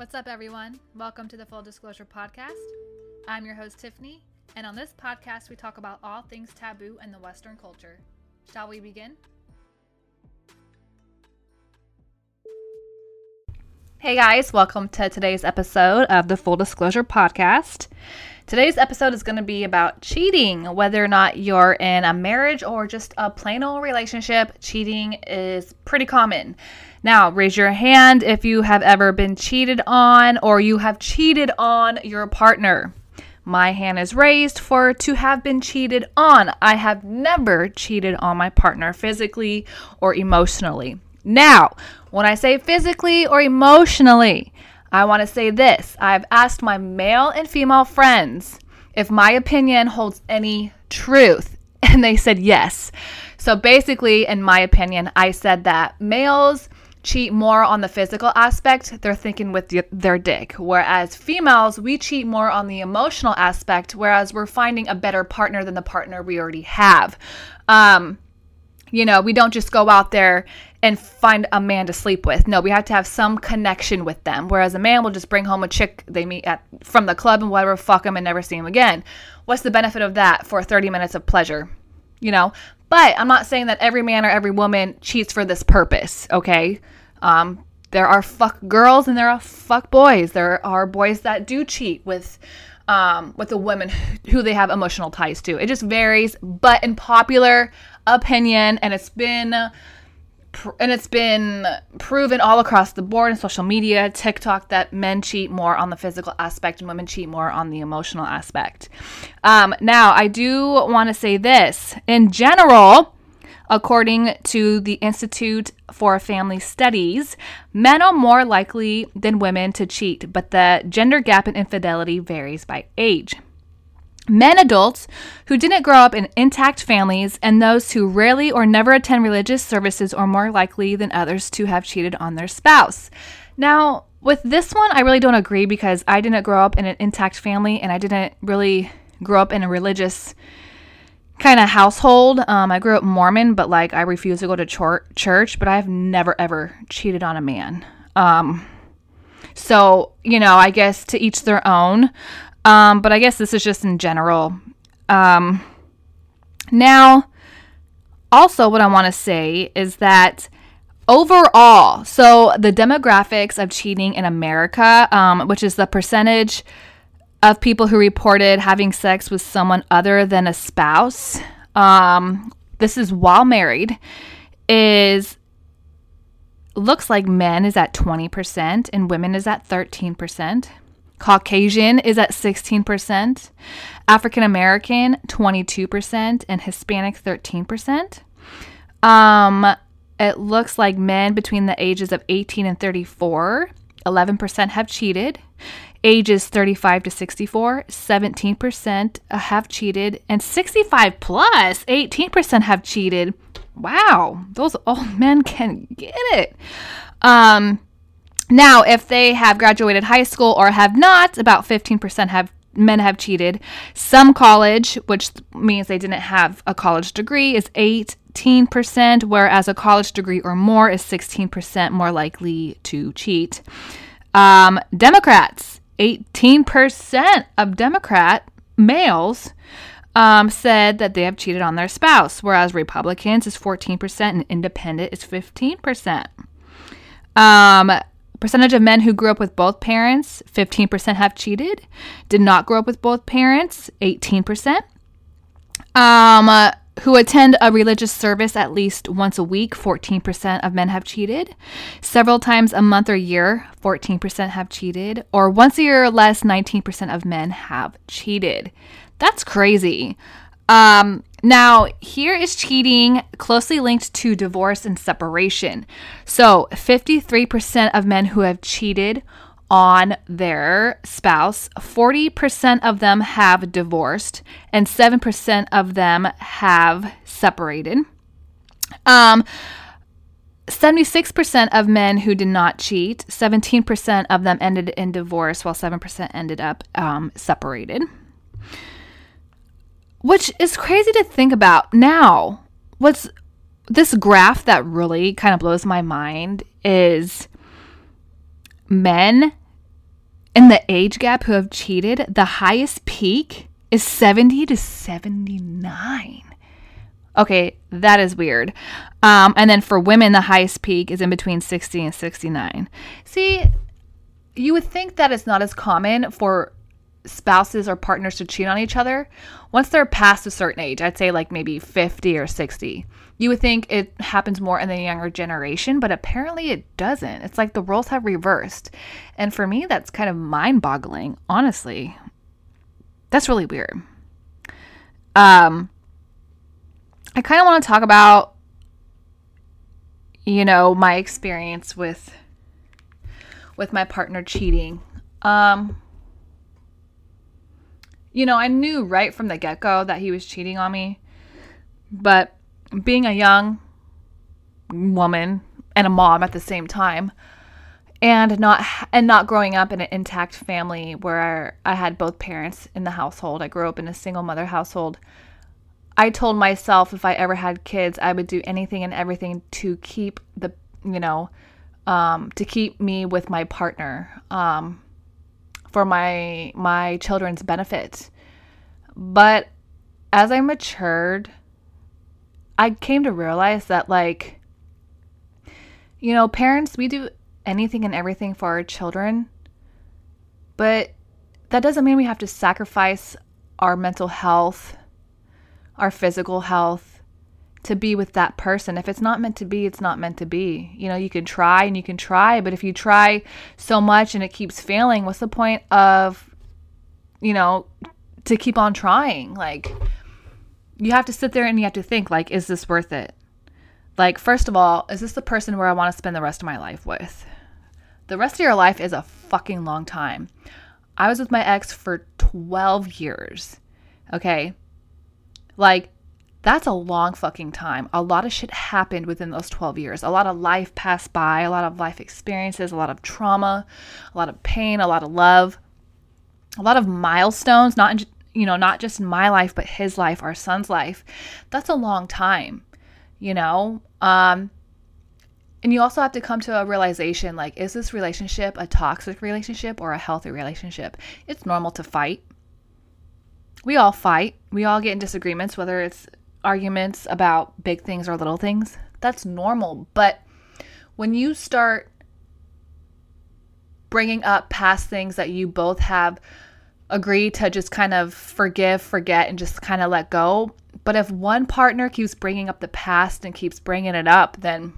What's up, everyone? Welcome to the Full Disclosure Podcast. I'm your host, Tiffany, and on this podcast, we talk about all things taboo in the Western culture. Shall we begin? Hey guys, welcome to today's episode of the Full Disclosure Podcast. Today's episode is going to be about cheating. Whether or not you're in a marriage or just a plain old relationship, cheating is pretty common. Now, raise your hand if you have ever been cheated on or you have cheated on your partner. My hand is raised for to have been cheated on. I have never cheated on my partner physically or emotionally. Now, when I say physically or emotionally, I want to say this. I've asked my male and female friends if my opinion holds any truth, and they said yes. So basically, in my opinion, I said that males cheat more on the physical aspect, they're thinking with the, their dick. Whereas females, we cheat more on the emotional aspect, whereas we're finding a better partner than the partner we already have. Um, you know, we don't just go out there and find a man to sleep with. No, we have to have some connection with them. Whereas a man will just bring home a chick they meet at from the club and whatever, fuck them and never see him again. What's the benefit of that for 30 minutes of pleasure? You know, but I'm not saying that every man or every woman cheats for this purpose, okay? Um, there are fuck girls and there are fuck boys. There are boys that do cheat with um, with the women who they have emotional ties to. It just varies, but in popular opinion, and it's been and it's been proven all across the board in social media, TikTok, that men cheat more on the physical aspect and women cheat more on the emotional aspect. Um, now, I do want to say this in general. According to the Institute for Family Studies, men are more likely than women to cheat, but the gender gap in infidelity varies by age. Men adults who didn't grow up in intact families and those who rarely or never attend religious services are more likely than others to have cheated on their spouse. Now, with this one, I really don't agree because I didn't grow up in an intact family and I didn't really grow up in a religious kind of household. Um, I grew up Mormon, but like I refuse to go to chor- church, but I've never ever cheated on a man. Um, so, you know, I guess to each their own. Um, but I guess this is just in general. Um, now, also, what I want to say is that overall, so the demographics of cheating in America, um, which is the percentage of people who reported having sex with someone other than a spouse, um, this is while married, is looks like men is at 20% and women is at 13%. Caucasian is at 16%, African American 22%, and Hispanic 13%. Um, it looks like men between the ages of 18 and 34, 11% have cheated. Ages 35 to 64, 17% have cheated, and 65 plus, 18% have cheated. Wow, those old men can get it. Um, now, if they have graduated high school or have not, about 15% have men have cheated. Some college, which means they didn't have a college degree, is 18%, whereas a college degree or more is 16% more likely to cheat. Um, Democrats, 18% of Democrat males um, said that they have cheated on their spouse, whereas Republicans is 14% and independent is 15%. Um, Percentage of men who grew up with both parents, 15% have cheated. Did not grow up with both parents, 18%. Um, uh, who attend a religious service at least once a week, 14% of men have cheated. Several times a month or year, 14% have cheated. Or once a year or less, 19% of men have cheated. That's crazy. Um, now, here is cheating closely linked to divorce and separation. So, 53% of men who have cheated on their spouse, 40% of them have divorced, and 7% of them have separated. Um, 76% of men who did not cheat, 17% of them ended in divorce, while 7% ended up um, separated which is crazy to think about now. What's this graph that really kind of blows my mind is men in the age gap who have cheated, the highest peak is 70 to 79. Okay, that is weird. Um, and then for women, the highest peak is in between 60 and 69. See, you would think that it's not as common for spouses or partners to cheat on each other once they're past a certain age. I'd say like maybe 50 or 60. You would think it happens more in the younger generation, but apparently it doesn't. It's like the roles have reversed. And for me, that's kind of mind boggling, honestly. That's really weird. Um, I kind of want to talk about, you know, my experience with with my partner cheating. Um, you know, I knew right from the get go that he was cheating on me, but being a young woman and a mom at the same time, and not and not growing up in an intact family where I had both parents in the household. I grew up in a single mother household. I told myself if I ever had kids, I would do anything and everything to keep the, you know, um, to keep me with my partner um, for my my children's benefit. But as I matured, I came to realize that like you know, parents, we do anything and everything for our children, but that doesn't mean we have to sacrifice our mental health, our physical health, to be with that person. If it's not meant to be, it's not meant to be. You know, you can try and you can try, but if you try so much and it keeps failing, what's the point of, you know, to keep on trying? Like, you have to sit there and you have to think, like, is this worth it? Like, first of all, is this the person where I want to spend the rest of my life with? The rest of your life is a fucking long time. I was with my ex for 12 years. Okay? Like, that's a long fucking time. A lot of shit happened within those 12 years. A lot of life passed by, a lot of life experiences, a lot of trauma, a lot of pain, a lot of love, a lot of milestones, not in, you know, not just in my life, but his life, our son's life. That's a long time, you know? Um, and you also have to come to a realization like, is this relationship a toxic relationship or a healthy relationship? It's normal to fight. We all fight. We all get in disagreements, whether it's arguments about big things or little things. That's normal. But when you start bringing up past things that you both have agreed to just kind of forgive, forget, and just kind of let go. But if one partner keeps bringing up the past and keeps bringing it up, then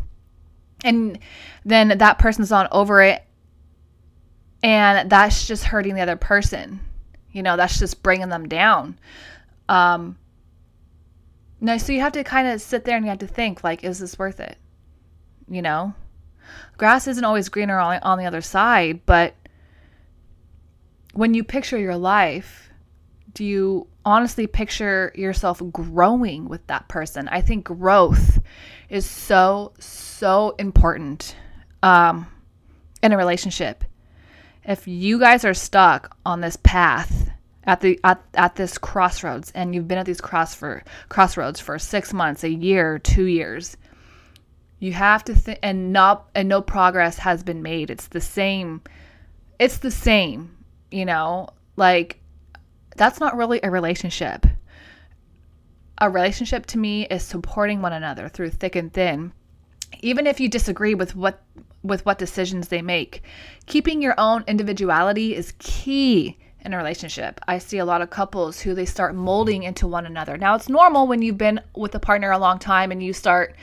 and then that person's not over it and that's just hurting the other person you know that's just bringing them down um no, so you have to kind of sit there and you have to think, like, is this worth it? You know? Grass isn't always greener on, on the other side, but when you picture your life, do you honestly picture yourself growing with that person? I think growth is so, so important um, in a relationship. If you guys are stuck on this path at the at, at this crossroads and you've been at these cross for crossroads for six months a year two years. You have to think and not and no progress has been made. It's the same it's the same you know? Like that's not really a relationship. A relationship to me is supporting one another through thick and thin. Even if you disagree with what with what decisions they make keeping your own individuality is key in a relationship. I see a lot of couples who they start molding into one another. Now, it's normal when you've been with a partner a long time and you start,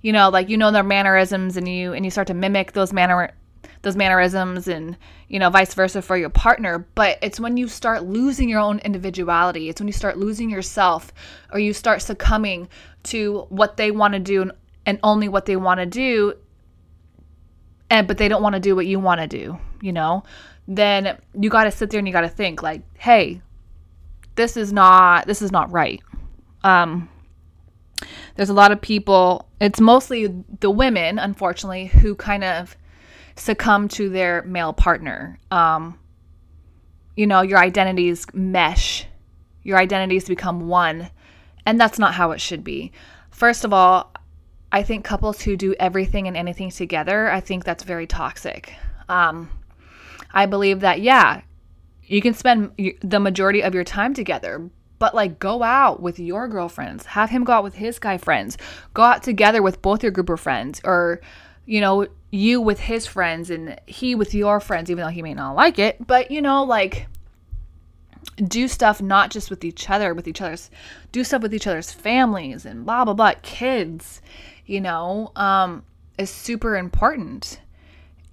you know, like you know their mannerisms and you and you start to mimic those manner those mannerisms and you know vice versa for your partner but it's when you start losing your own individuality it's when you start losing yourself or you start succumbing to what they want to do and, and only what they want to do and but they don't want to do what you want to do you know then you got to sit there and you got to think like, hey, this is not this is not right. Um, there's a lot of people. It's mostly the women, unfortunately, who kind of succumb to their male partner. Um, you know, your identities mesh, your identities become one, and that's not how it should be. First of all, I think couples who do everything and anything together, I think that's very toxic. Um, I believe that, yeah, you can spend the majority of your time together, but like go out with your girlfriends, have him go out with his guy friends, go out together with both your group of friends, or, you know, you with his friends and he with your friends, even though he may not like it. But, you know, like, do stuff not just with each other, with each other's, do stuff with each other's families and blah, blah, blah. Kids, you know, um, is super important.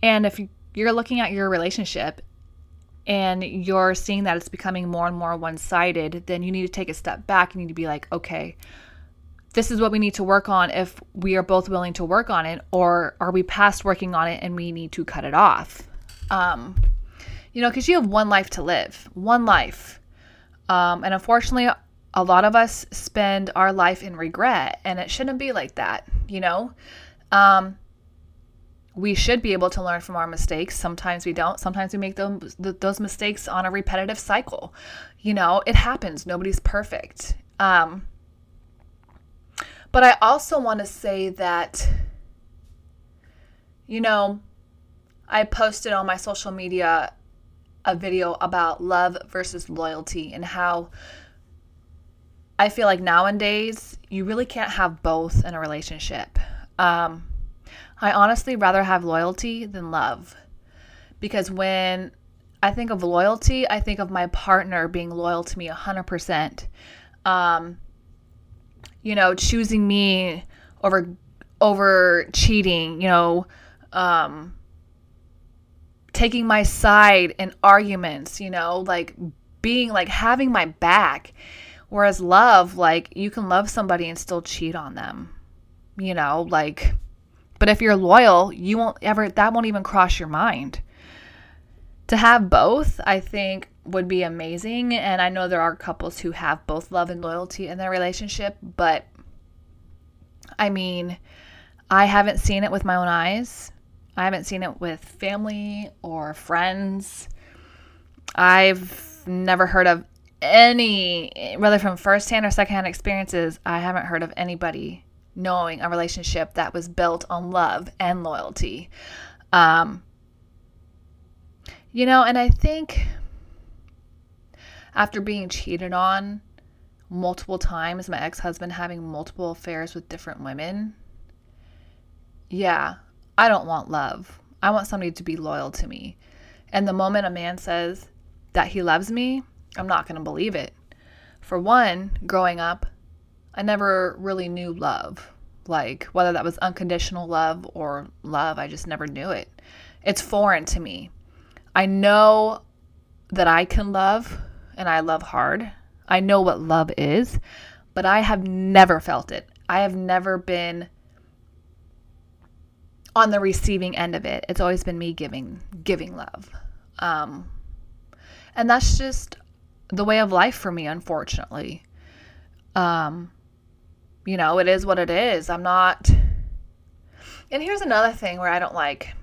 And if you're looking at your relationship and you're seeing that it's becoming more and more one sided, then you need to take a step back. You need to be like, okay, this is what we need to work on if we are both willing to work on it, or are we past working on it and we need to cut it off? Um, you know, because you have one life to live, one life. Um, and unfortunately, a lot of us spend our life in regret, and it shouldn't be like that, you know? Um, we should be able to learn from our mistakes. Sometimes we don't. Sometimes we make those, those mistakes on a repetitive cycle. You know, it happens. Nobody's perfect. Um, but I also want to say that, you know, I posted on my social media a video about love versus loyalty and how I feel like nowadays you really can't have both in a relationship. Um, I honestly rather have loyalty than love because when I think of loyalty, I think of my partner being loyal to me 100%. Um, you know, choosing me over over cheating, you know, um taking my side in arguments, you know, like being like having my back. Whereas love, like you can love somebody and still cheat on them. You know, like but if you're loyal, you won't ever that won't even cross your mind. To have both, I think would be amazing. And I know there are couples who have both love and loyalty in their relationship, but I mean, I haven't seen it with my own eyes. I haven't seen it with family or friends. I've never heard of any, whether from firsthand or secondhand experiences, I haven't heard of anybody knowing a relationship that was built on love and loyalty. Um, you know, and I think after being cheated on multiple times, my ex husband having multiple affairs with different women, yeah, I don't want love. I want somebody to be loyal to me. And the moment a man says that he loves me, I'm not going to believe it. For one, growing up, I never really knew love. Like, whether that was unconditional love or love, I just never knew it. It's foreign to me. I know that I can love and I love hard. I know what love is, but I have never felt it. I have never been on the receiving end of it. It's always been me giving giving love. Um, and that's just the way of life for me, unfortunately. Um, you know, it is what it is. I'm not. And here's another thing where I don't like.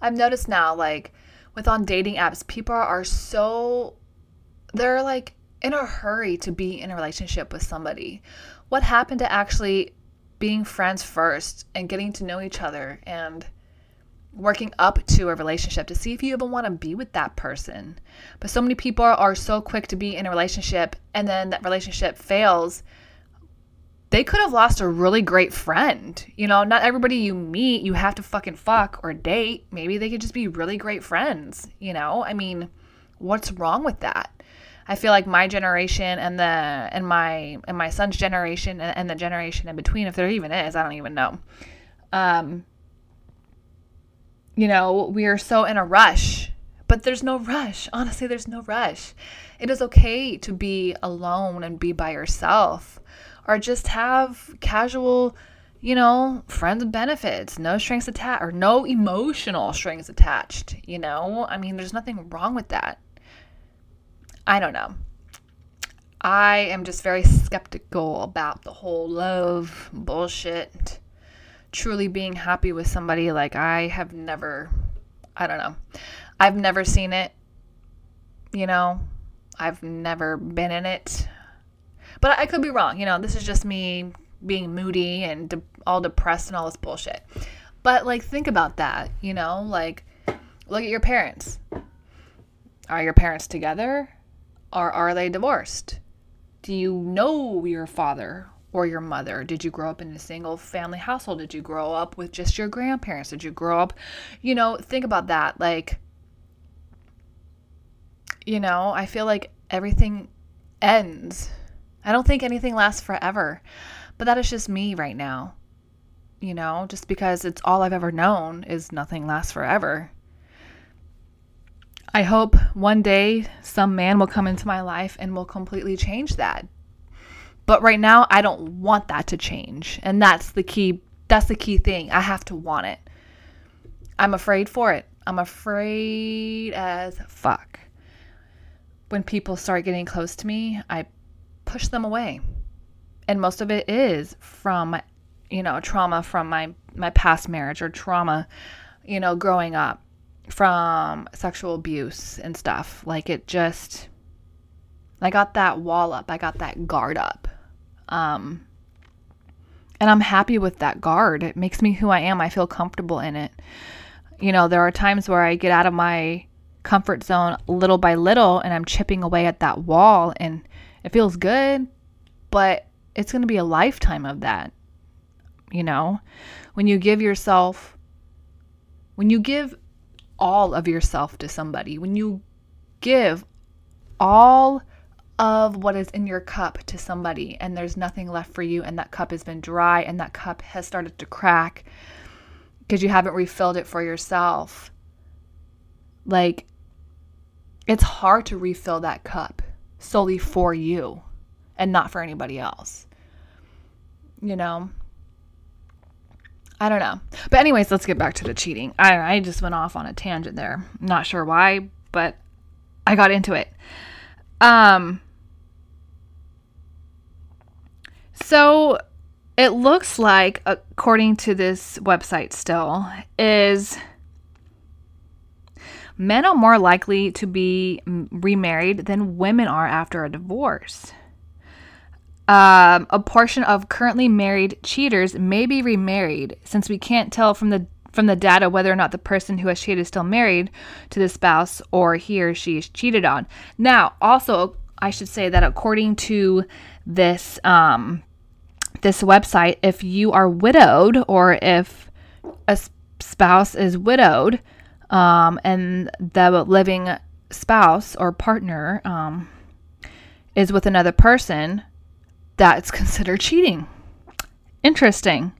I've noticed now, like, with on dating apps, people are so. They're like in a hurry to be in a relationship with somebody. What happened to actually being friends first and getting to know each other and working up to a relationship to see if you even want to be with that person. But so many people are so quick to be in a relationship and then that relationship fails they could have lost a really great friend. You know, not everybody you meet you have to fucking fuck or date. Maybe they could just be really great friends, you know? I mean, what's wrong with that? I feel like my generation and the and my and my son's generation and, and the generation in between, if there even is, I don't even know. Um, you know, we are so in a rush, but there's no rush. Honestly, there's no rush. It is okay to be alone and be by yourself or just have casual, you know, friends and benefits, no strings attached, or no emotional strings attached, you know? I mean, there's nothing wrong with that. I don't know. I am just very skeptical about the whole love bullshit. Truly being happy with somebody, like, I have never, I don't know. I've never seen it, you know? I've never been in it. But I could be wrong. You know, this is just me being moody and de- all depressed and all this bullshit. But like, think about that. You know, like, look at your parents. Are your parents together or are they divorced? Do you know your father or your mother? Did you grow up in a single family household? Did you grow up with just your grandparents? Did you grow up, you know, think about that. Like, you know, I feel like everything ends. I don't think anything lasts forever. But that is just me right now. You know, just because it's all I've ever known is nothing lasts forever. I hope one day some man will come into my life and will completely change that. But right now I don't want that to change. And that's the key that's the key thing. I have to want it. I'm afraid for it. I'm afraid as fuck. When people start getting close to me, I push them away. And most of it is from you know, trauma from my my past marriage or trauma, you know, growing up from sexual abuse and stuff. Like it just I got that wall up. I got that guard up. Um and I'm happy with that guard. It makes me who I am. I feel comfortable in it. You know, there are times where I get out of my comfort zone little by little and I'm chipping away at that wall and it feels good, but it's going to be a lifetime of that. You know, when you give yourself, when you give all of yourself to somebody, when you give all of what is in your cup to somebody and there's nothing left for you and that cup has been dry and that cup has started to crack because you haven't refilled it for yourself. Like, it's hard to refill that cup solely for you and not for anybody else. You know? I don't know. But anyways, let's get back to the cheating. I I just went off on a tangent there. Not sure why, but I got into it. Um So it looks like according to this website still is men are more likely to be remarried than women are after a divorce. Um, a portion of currently married cheaters may be remarried, since we can't tell from the from the data whether or not the person who has cheated is still married to the spouse or he or she is cheated on. Now, also, I should say that according to this um, this website, if you are widowed or if a spouse is widowed um, and the living spouse or partner um, is with another person, that's considered cheating. Interesting.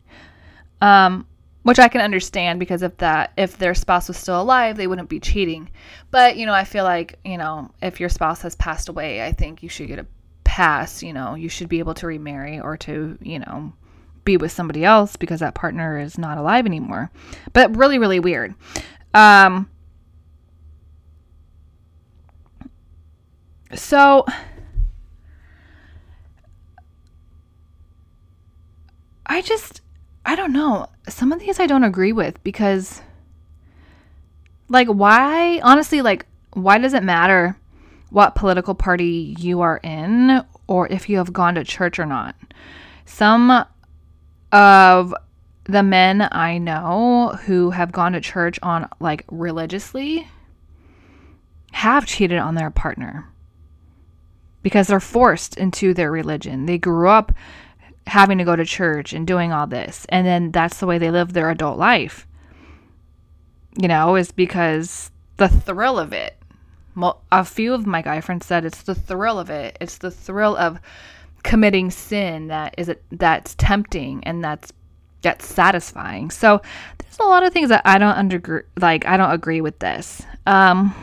Um, which I can understand because if that if their spouse was still alive, they wouldn't be cheating. But you know, I feel like you know if your spouse has passed away, I think you should get a pass. You know, you should be able to remarry or to you know be with somebody else because that partner is not alive anymore. But really, really weird. Um, so I just, I don't know. Some of these I don't agree with because, like, why, honestly, like, why does it matter what political party you are in or if you have gone to church or not? Some of the men I know who have gone to church on, like, religiously have cheated on their partner because they're forced into their religion. They grew up having to go to church and doing all this. And then that's the way they live their adult life. You know, is because the thrill of it. Well, a few of my guy friends said it's the thrill of it. It's the thrill of committing sin that is it that's tempting and that's that's satisfying. So there's a lot of things that I don't under like I don't agree with this. Um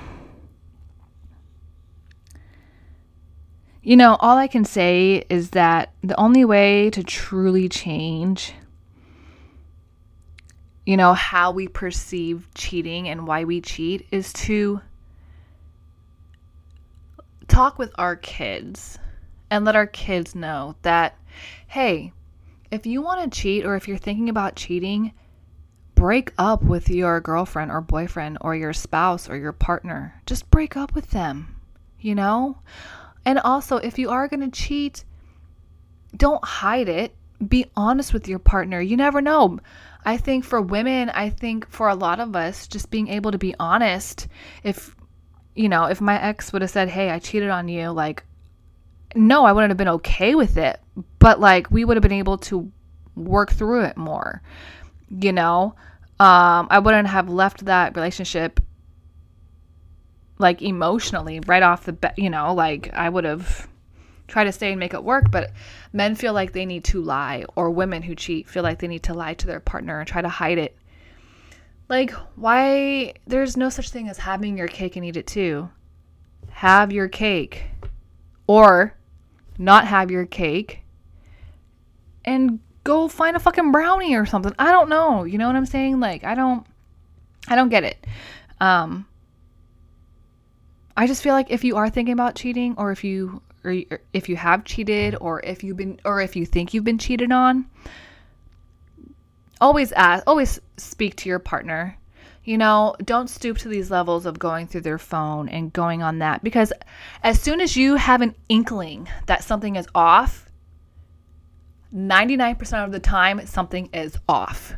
You know, all I can say is that the only way to truly change, you know, how we perceive cheating and why we cheat is to talk with our kids and let our kids know that, hey, if you want to cheat or if you're thinking about cheating, break up with your girlfriend or boyfriend or your spouse or your partner. Just break up with them, you know? And also, if you are going to cheat, don't hide it. Be honest with your partner. You never know. I think for women, I think for a lot of us, just being able to be honest, if you know, if my ex would have said, "Hey, I cheated on you," like no, I wouldn't have been okay with it, but like we would have been able to work through it more. You know, um, I wouldn't have left that relationship like emotionally right off the bat. You know, like I would have tried to stay and make it work, but men feel like they need to lie, or women who cheat feel like they need to lie to their partner and try to hide it. Like, why? There's no such thing as having your cake and eat it too. Have your cake. Or not have your cake and go find a fucking brownie or something. I don't know. You know what I'm saying? Like I don't I don't get it. Um I just feel like if you are thinking about cheating or if you or if you have cheated or if you've been or if you think you've been cheated on, always ask always speak to your partner you know, don't stoop to these levels of going through their phone and going on that because as soon as you have an inkling that something is off, 99% of the time, something is off.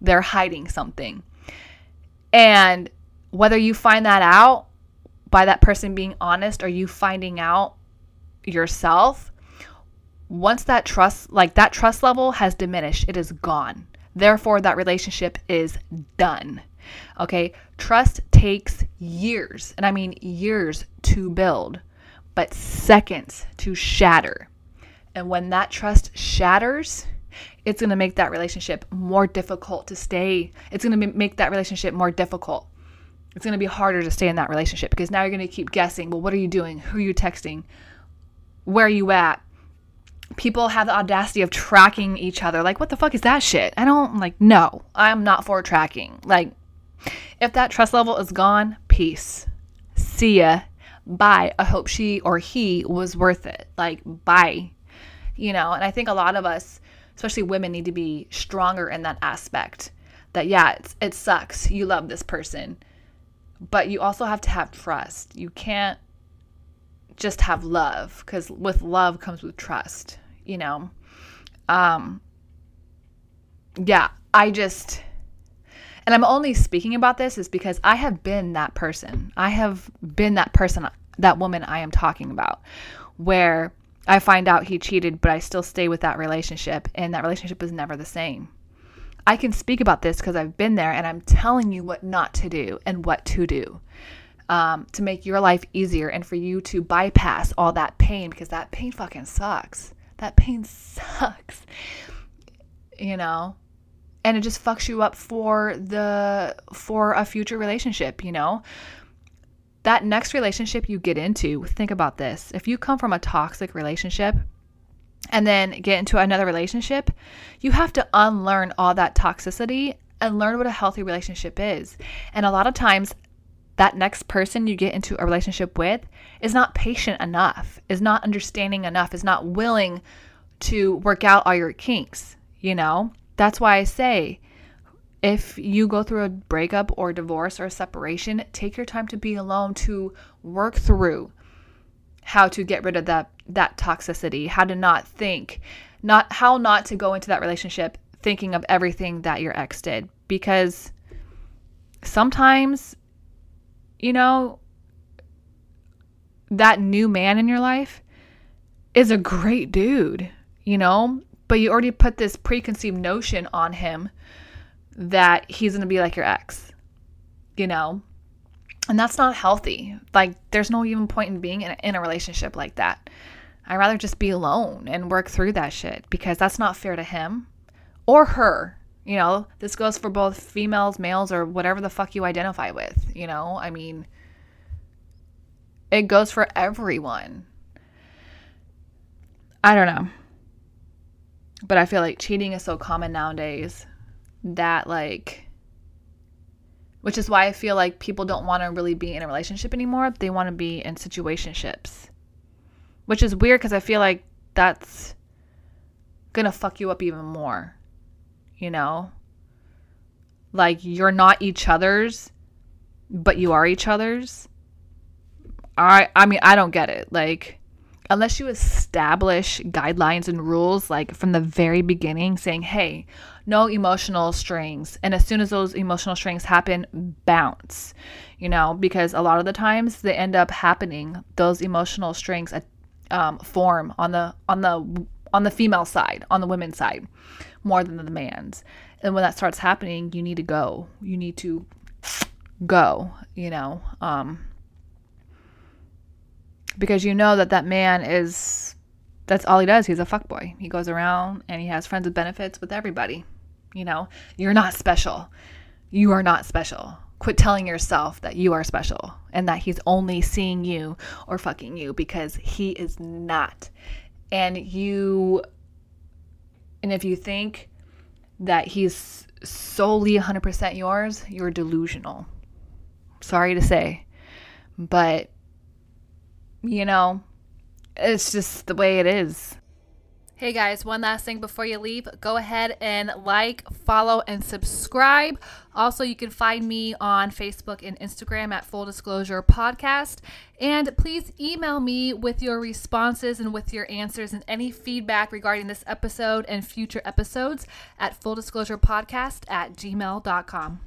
They're hiding something. And whether you find that out by that person being honest or you finding out yourself, once that trust, like that trust level has diminished, it is gone. Therefore, that relationship is done. Okay, trust takes years, and I mean years to build, but seconds to shatter. And when that trust shatters, it's going to make that relationship more difficult to stay. It's going to make that relationship more difficult. It's going to be harder to stay in that relationship because now you're going to keep guessing, well, what are you doing? Who are you texting? Where are you at? People have the audacity of tracking each other. Like, what the fuck is that shit? I don't like, no, I'm not for tracking. Like, if that trust level is gone, peace. See ya. Bye. I hope she or he was worth it. Like, bye. You know, and I think a lot of us, especially women, need to be stronger in that aspect. That, yeah, it sucks. You love this person. But you also have to have trust. You can't just have love because with love comes with trust, you know? Um, yeah, I just and I'm only speaking about this is because I have been that person. I have been that person, that woman I am talking about, where I find out he cheated, but I still stay with that relationship, and that relationship is never the same. I can speak about this because I've been there and I'm telling you what not to do and what to do um, to make your life easier and for you to bypass all that pain because that pain fucking sucks. That pain sucks. You know? And it just fucks you up for the for a future relationship, you know? That next relationship you get into, think about this. If you come from a toxic relationship and then get into another relationship, you have to unlearn all that toxicity and learn what a healthy relationship is. And a lot of times that next person you get into a relationship with is not patient enough, is not understanding enough, is not willing to work out all your kinks, you know? That's why I say if you go through a breakup or divorce or separation, take your time to be alone to work through how to get rid of that that toxicity, how to not think, not how not to go into that relationship thinking of everything that your ex did because sometimes you know that new man in your life is a great dude, you know? But you already put this preconceived notion on him that he's going to be like your ex, you know? And that's not healthy. Like, there's no even point in being in a, in a relationship like that. I'd rather just be alone and work through that shit because that's not fair to him or her. You know, this goes for both females, males, or whatever the fuck you identify with. You know, I mean, it goes for everyone. I don't know. But I feel like cheating is so common nowadays that like which is why I feel like people don't want to really be in a relationship anymore. They want to be in situationships. Which is weird cuz I feel like that's going to fuck you up even more. You know? Like you're not each other's, but you are each other's. I I mean, I don't get it. Like unless you establish guidelines and rules like from the very beginning saying, hey, no emotional strings. And as soon as those emotional strings happen, bounce, you know, because a lot of the times they end up happening, those emotional strings um, form on the, on the, on the female side, on the women's side, more than the man's. And when that starts happening, you need to go. You need to go, you know, um, because you know that that man is that's all he does. He's a fuckboy. He goes around and he has friends with benefits with everybody. You know, you're not special. You are not special. Quit telling yourself that you are special and that he's only seeing you or fucking you because he is not. And you, and if you think that he's solely 100% yours, you're delusional. Sorry to say. But, you know, it's just the way it is. Hey guys, one last thing before you leave. Go ahead and like, follow, and subscribe. Also, you can find me on Facebook and Instagram at Full Disclosure Podcast. And please email me with your responses and with your answers and any feedback regarding this episode and future episodes at Full Disclosure Podcast at gmail.com.